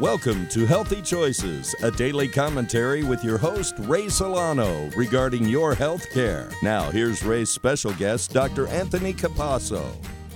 Welcome to Healthy Choices, a daily commentary with your host, Ray Solano, regarding your health care. Now, here's Ray's special guest, Dr. Anthony Capasso.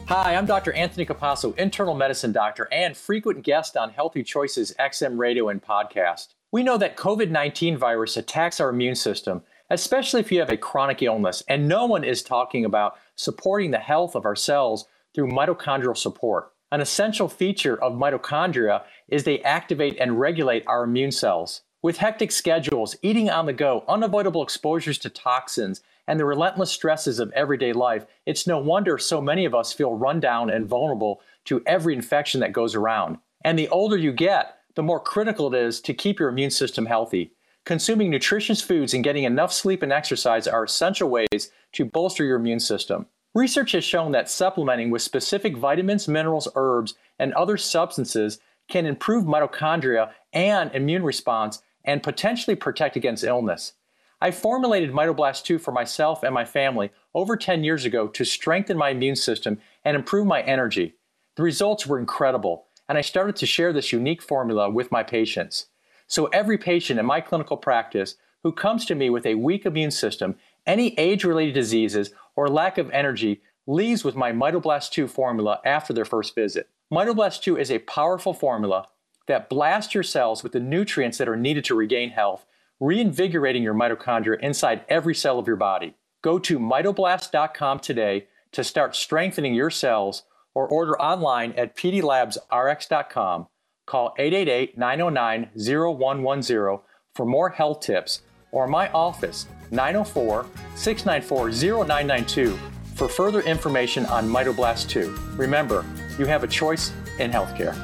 Hi, I'm Dr. Anthony Capasso, internal medicine doctor and frequent guest on Healthy Choices XM radio and podcast. We know that COVID 19 virus attacks our immune system, especially if you have a chronic illness, and no one is talking about supporting the health of our cells through mitochondrial support. An essential feature of mitochondria is they activate and regulate our immune cells. With hectic schedules, eating on the go, unavoidable exposures to toxins, and the relentless stresses of everyday life, it's no wonder so many of us feel run down and vulnerable to every infection that goes around. And the older you get, the more critical it is to keep your immune system healthy. Consuming nutritious foods and getting enough sleep and exercise are essential ways to bolster your immune system. Research has shown that supplementing with specific vitamins, minerals, herbs, and other substances can improve mitochondria and immune response and potentially protect against illness. I formulated Mitoblast 2 for myself and my family over 10 years ago to strengthen my immune system and improve my energy. The results were incredible, and I started to share this unique formula with my patients. So every patient in my clinical practice who comes to me with a weak immune system, any age related diseases, or lack of energy leaves with my Mitoblast 2 formula after their first visit. Mitoblast 2 is a powerful formula that blasts your cells with the nutrients that are needed to regain health, reinvigorating your mitochondria inside every cell of your body. Go to mitoblast.com today to start strengthening your cells or order online at pdlabsrx.com. Call 888 909 0110 for more health tips or my office 904 694 0992 for further information on Mitoblast 2. Remember, you have a choice in healthcare.